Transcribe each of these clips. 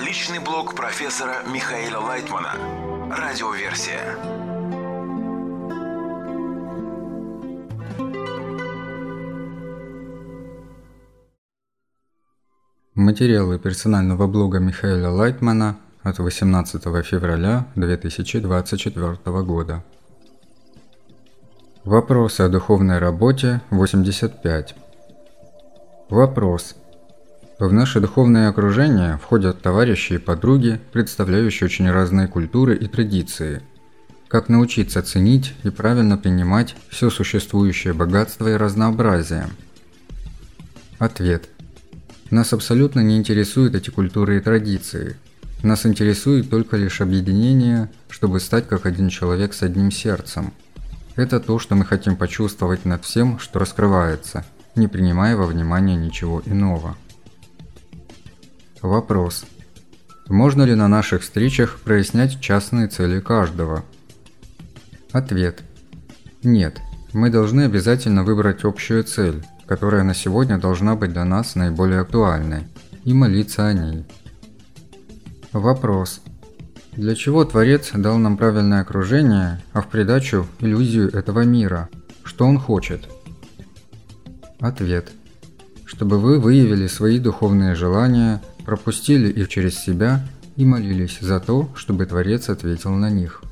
Личный блог профессора Михаила Лайтмана. Радиоверсия. Материалы персонального блога Михаила Лайтмана от 18 февраля 2024 года. Вопросы о духовной работе 85. Вопрос. В наше духовное окружение входят товарищи и подруги, представляющие очень разные культуры и традиции. Как научиться ценить и правильно принимать все существующее богатство и разнообразие? Ответ. Нас абсолютно не интересуют эти культуры и традиции. Нас интересует только лишь объединение, чтобы стать как один человек с одним сердцем. Это то, что мы хотим почувствовать над всем, что раскрывается, не принимая во внимание ничего иного. Вопрос. Можно ли на наших встречах прояснять частные цели каждого? Ответ. Нет. Мы должны обязательно выбрать общую цель, которая на сегодня должна быть для нас наиболее актуальной, и молиться о ней. Вопрос. Для чего Творец дал нам правильное окружение, а в придачу иллюзию этого мира? Что он хочет? Ответ. Чтобы вы выявили свои духовные желания, пропустили их через себя и молились за то, чтобы Творец ответил на них.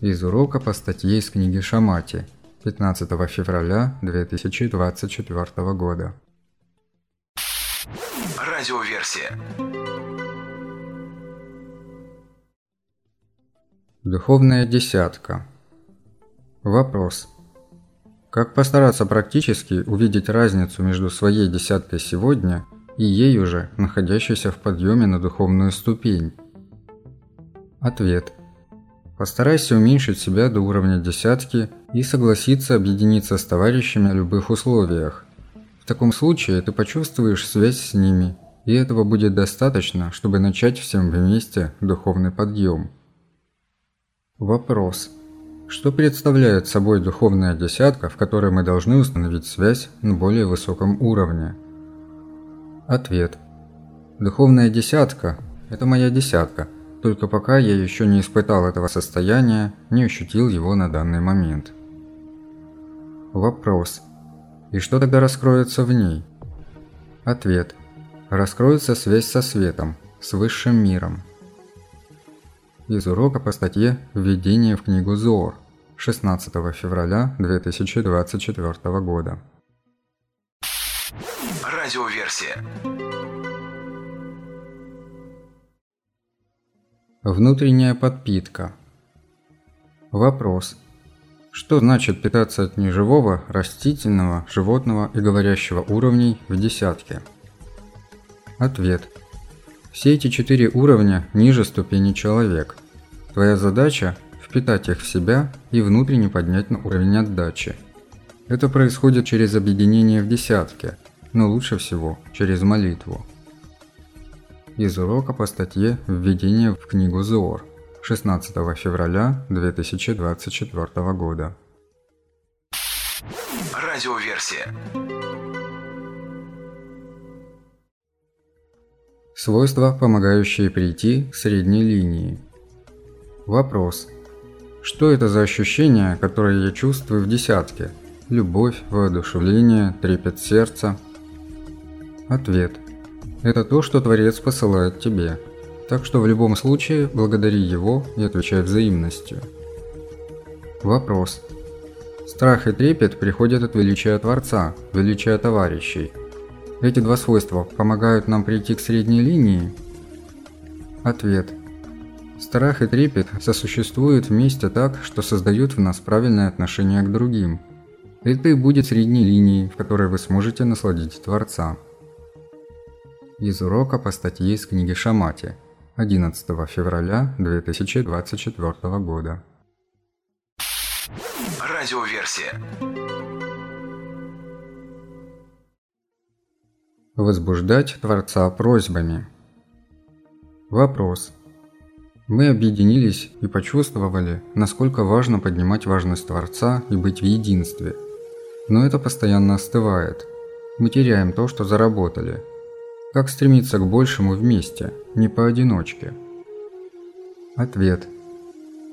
Из урока по статье из книги Шамати – 15 февраля 2024 года. Радиоверсия. Духовная десятка. Вопрос. Как постараться практически увидеть разницу между своей десяткой сегодня и ею же, находящейся в подъеме на духовную ступень? Ответ – Постарайся уменьшить себя до уровня десятки и согласиться объединиться с товарищами о любых условиях. В таком случае ты почувствуешь связь с ними, и этого будет достаточно, чтобы начать всем вместе духовный подъем. Вопрос. Что представляет собой духовная десятка, в которой мы должны установить связь на более высоком уровне? Ответ. Духовная десятка – это моя десятка – только пока я еще не испытал этого состояния, не ощутил его на данный момент. Вопрос. И что тогда раскроется в ней? Ответ. Раскроется связь со светом, с высшим миром. Из урока по статье «Введение в книгу Зор» 16 февраля 2024 года. Радиоверсия. Внутренняя подпитка. Вопрос. Что значит питаться от неживого, растительного, животного и говорящего уровней в десятке? Ответ. Все эти четыре уровня ниже ступени человек. Твоя задача – впитать их в себя и внутренне поднять на уровень отдачи. Это происходит через объединение в десятке, но лучше всего через молитву из урока по статье «Введение в книгу Зор» 16 февраля 2024 года. Радиоверсия. Свойства, помогающие прийти к средней линии. Вопрос. Что это за ощущения, которые я чувствую в десятке? Любовь, воодушевление, трепет сердца? Ответ. Это то, что Творец посылает тебе. Так что в любом случае благодари Его и отвечай взаимностью. Вопрос. Страх и трепет приходят от величия Творца, величия товарищей. Эти два свойства помогают нам прийти к средней линии? Ответ. Страх и трепет сосуществуют вместе так, что создают в нас правильное отношение к другим. Это и будет средней линией, в которой вы сможете насладить Творца из урока по статье из книги Шамати 11 февраля 2024 года. Радиоверсия. Возбуждать Творца просьбами. Вопрос. Мы объединились и почувствовали, насколько важно поднимать важность Творца и быть в единстве. Но это постоянно остывает. Мы теряем то, что заработали – Как стремиться к большему вместе, не поодиночке? Ответ.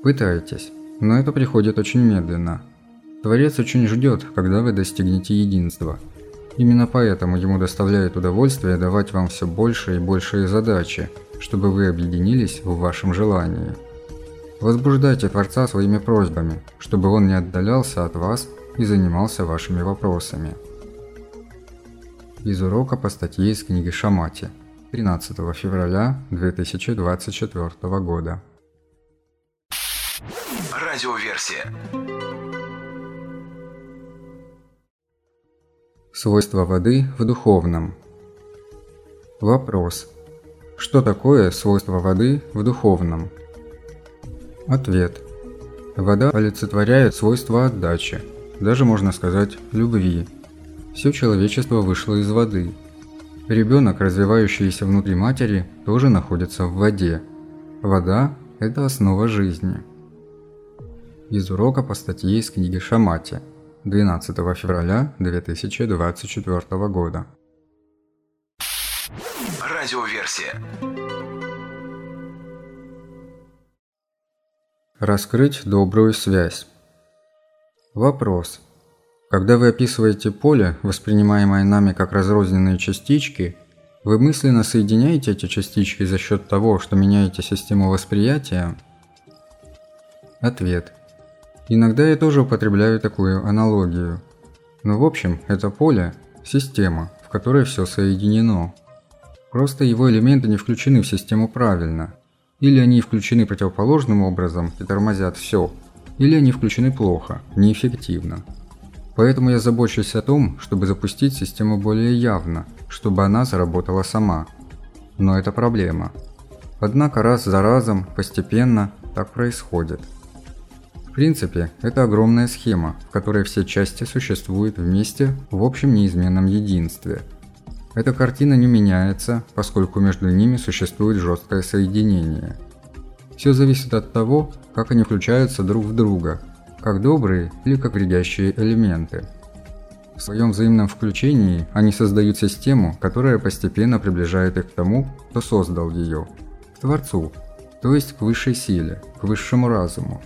Пытайтесь, но это приходит очень медленно. Творец очень ждет, когда вы достигнете единства. Именно поэтому ему доставляет удовольствие давать вам все больше и большие задачи, чтобы вы объединились в вашем желании. Возбуждайте Творца своими просьбами, чтобы он не отдалялся от вас и занимался вашими вопросами. Из урока по статье из книги Шамати 13 февраля 2024 года. Радиоверсия. Свойства воды в духовном. Вопрос. Что такое свойство воды в духовном? Ответ. Вода олицетворяет свойства отдачи, даже можно сказать любви, все человечество вышло из воды. Ребенок, развивающийся внутри матери, тоже находится в воде. Вода – это основа жизни. Из урока по статье из книги Шамати 12 февраля 2024 года. Радиоверсия. Раскрыть добрую связь. Вопрос. Когда вы описываете поле, воспринимаемое нами как разрозненные частички, вы мысленно соединяете эти частички за счет того, что меняете систему восприятия? Ответ. Иногда я тоже употребляю такую аналогию. Но в общем, это поле – система, в которой все соединено. Просто его элементы не включены в систему правильно. Или они включены противоположным образом и тормозят все, или они включены плохо, неэффективно. Поэтому я забочусь о том, чтобы запустить систему более явно, чтобы она заработала сама. Но это проблема. Однако раз за разом, постепенно, так происходит. В принципе, это огромная схема, в которой все части существуют вместе в общем неизменном единстве. Эта картина не меняется, поскольку между ними существует жесткое соединение. Все зависит от того, как они включаются друг в друга как добрые или как вредящие элементы. В своем взаимном включении они создают систему, которая постепенно приближает их к тому, кто создал ее, к Творцу, то есть к высшей силе, к высшему разуму.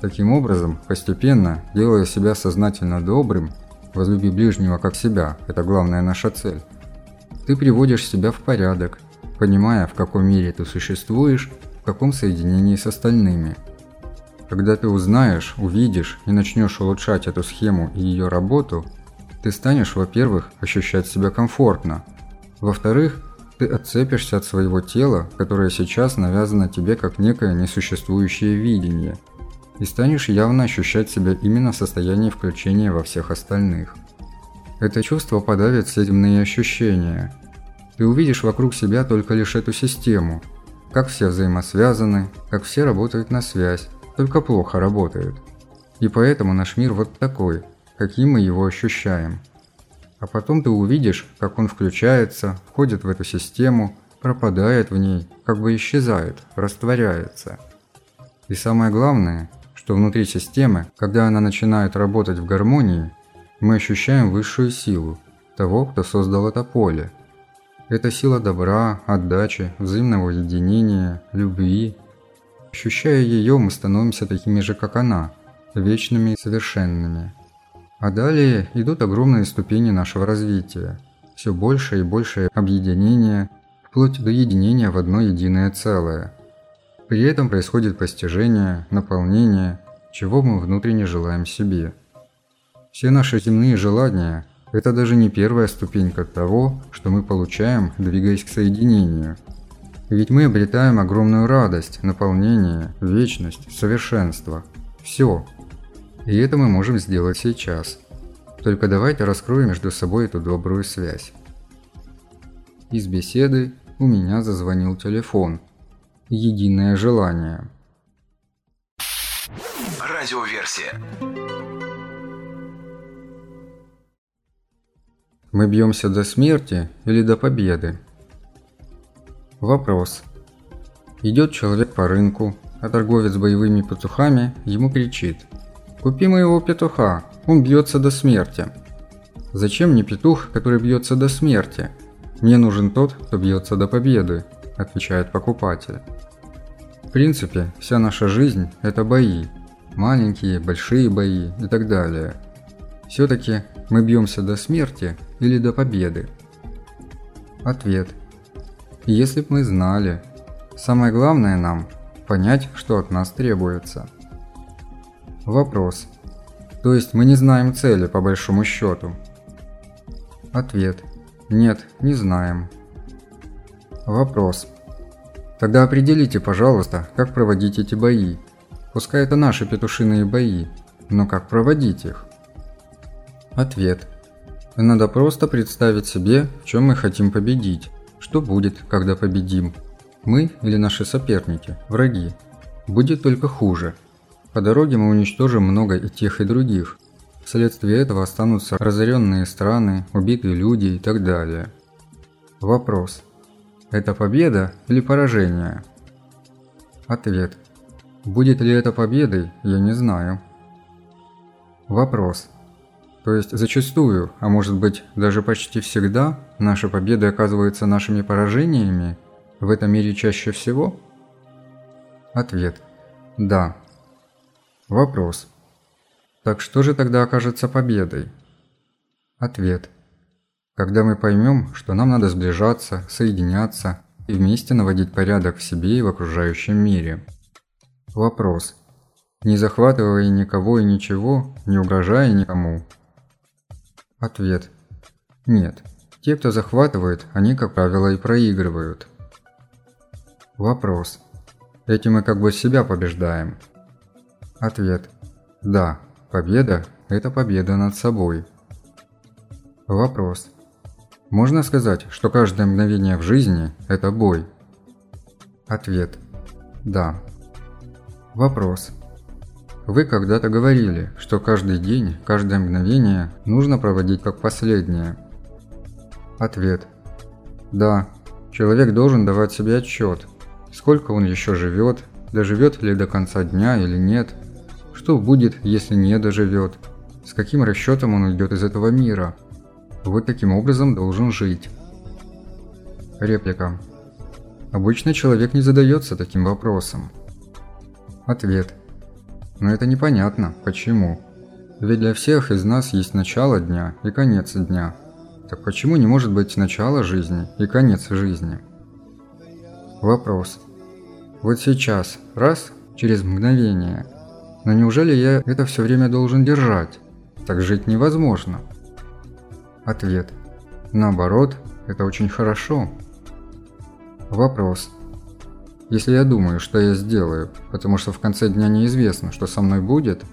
Таким образом, постепенно, делая себя сознательно добрым, возлюби ближнего как себя, это главная наша цель, ты приводишь себя в порядок, понимая, в каком мире ты существуешь, в каком соединении с остальными – когда ты узнаешь, увидишь и начнешь улучшать эту схему и ее работу, ты станешь, во-первых, ощущать себя комфортно. Во-вторых, ты отцепишься от своего тела, которое сейчас навязано тебе как некое несуществующее видение, и станешь явно ощущать себя именно в состоянии включения во всех остальных. Это чувство подавит все земные ощущения. Ты увидишь вокруг себя только лишь эту систему, как все взаимосвязаны, как все работают на связь, только плохо работают. И поэтому наш мир вот такой, каким мы его ощущаем. А потом ты увидишь, как он включается, входит в эту систему, пропадает в ней, как бы исчезает, растворяется. И самое главное, что внутри системы, когда она начинает работать в гармонии, мы ощущаем высшую силу того, кто создал это поле. Это сила добра, отдачи, взаимного единения, любви, Ощущая ее, мы становимся такими же, как она, вечными и совершенными. А далее идут огромные ступени нашего развития, все больше и больше объединения, вплоть до единения в одно единое целое. При этом происходит постижение, наполнение, чего мы внутренне желаем себе. Все наши земные желания – это даже не первая ступенька того, что мы получаем, двигаясь к соединению – ведь мы обретаем огромную радость, наполнение, вечность, совершенство. Все. И это мы можем сделать сейчас. Только давайте раскроем между собой эту добрую связь. Из беседы у меня зазвонил телефон. Единое желание. Радиоверсия. Мы бьемся до смерти или до победы? Вопрос. Идет человек по рынку, а торговец боевыми петухами ему кричит. «Купи моего петуха, он бьется до смерти». Зачем мне петух, который бьется до смерти? «Мне нужен тот, кто бьется до победы», – отвечает покупатель. В принципе, вся наша жизнь – это бои. Маленькие, большие бои и так далее. Все-таки мы бьемся до смерти или до победы? Ответ. Если б мы знали. Самое главное нам – понять, что от нас требуется. Вопрос. То есть мы не знаем цели по большому счету? Ответ. Нет, не знаем. Вопрос. Тогда определите, пожалуйста, как проводить эти бои. Пускай это наши петушиные бои, но как проводить их? Ответ. Надо просто представить себе, в чем мы хотим победить. Что будет, когда победим? Мы или наши соперники, враги? Будет только хуже. По дороге мы уничтожим много и тех, и других. Вследствие этого останутся разоренные страны, убитые люди и так далее. Вопрос. Это победа или поражение? Ответ. Будет ли это победой, я не знаю. Вопрос. То есть зачастую, а может быть даже почти всегда, наши победы оказываются нашими поражениями? В этом мире чаще всего? Ответ. Да. Вопрос. Так что же тогда окажется победой? Ответ. Когда мы поймем, что нам надо сближаться, соединяться и вместе наводить порядок в себе и в окружающем мире. Вопрос. Не захватывая никого и ничего, не угрожая никому. Ответ. Нет. Те, кто захватывает, они, как правило, и проигрывают. Вопрос. Этим мы как бы себя побеждаем. Ответ. Да, победа – это победа над собой. Вопрос. Можно сказать, что каждое мгновение в жизни – это бой? Ответ. Да. Вопрос. Вы когда-то говорили, что каждый день, каждое мгновение нужно проводить как последнее. Ответ. Да. Человек должен давать себе отчет, сколько он еще живет, доживет ли до конца дня или нет, что будет, если не доживет, с каким расчетом он уйдет из этого мира – вот таким образом должен жить. Реплика. Обычно человек не задается таким вопросом. Ответ. Но это непонятно. Почему? Ведь для всех из нас есть начало дня и конец дня. Так почему не может быть начало жизни и конец жизни? Вопрос. Вот сейчас, раз, через мгновение. Но неужели я это все время должен держать? Так жить невозможно. Ответ. Наоборот, это очень хорошо. Вопрос. Если я думаю, что я сделаю, потому что в конце дня неизвестно, что со мной будет?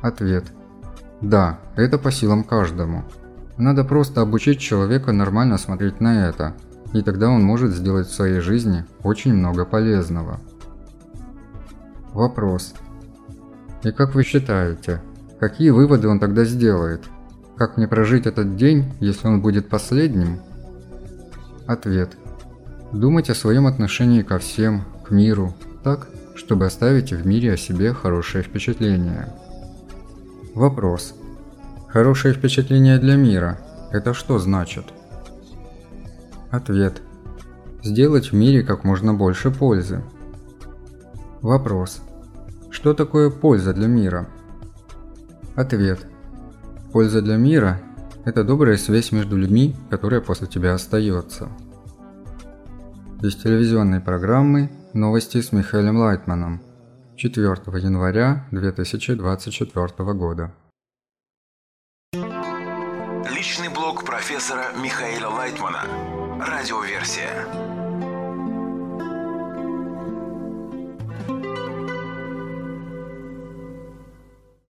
Ответ. Да, это по силам каждому. Надо просто обучить человека нормально смотреть на это, и тогда он может сделать в своей жизни очень много полезного. Вопрос. И как вы считаете, какие выводы он тогда сделает – как мне прожить этот день, если он будет последним? Ответ. Думать о своем отношении ко всем, к миру, так, чтобы оставить в мире о себе хорошее впечатление. Вопрос. Хорошее впечатление для мира – это что значит? Ответ. Сделать в мире как можно больше пользы. Вопрос. Что такое польза для мира? Ответ. Польза для мира – это добрая связь между людьми, которая после тебя остается. Из телевизионной программы «Новости с Михаилом Лайтманом» 4 января 2024 года. Личный блог профессора Михаила Лайтмана. Радиоверсия.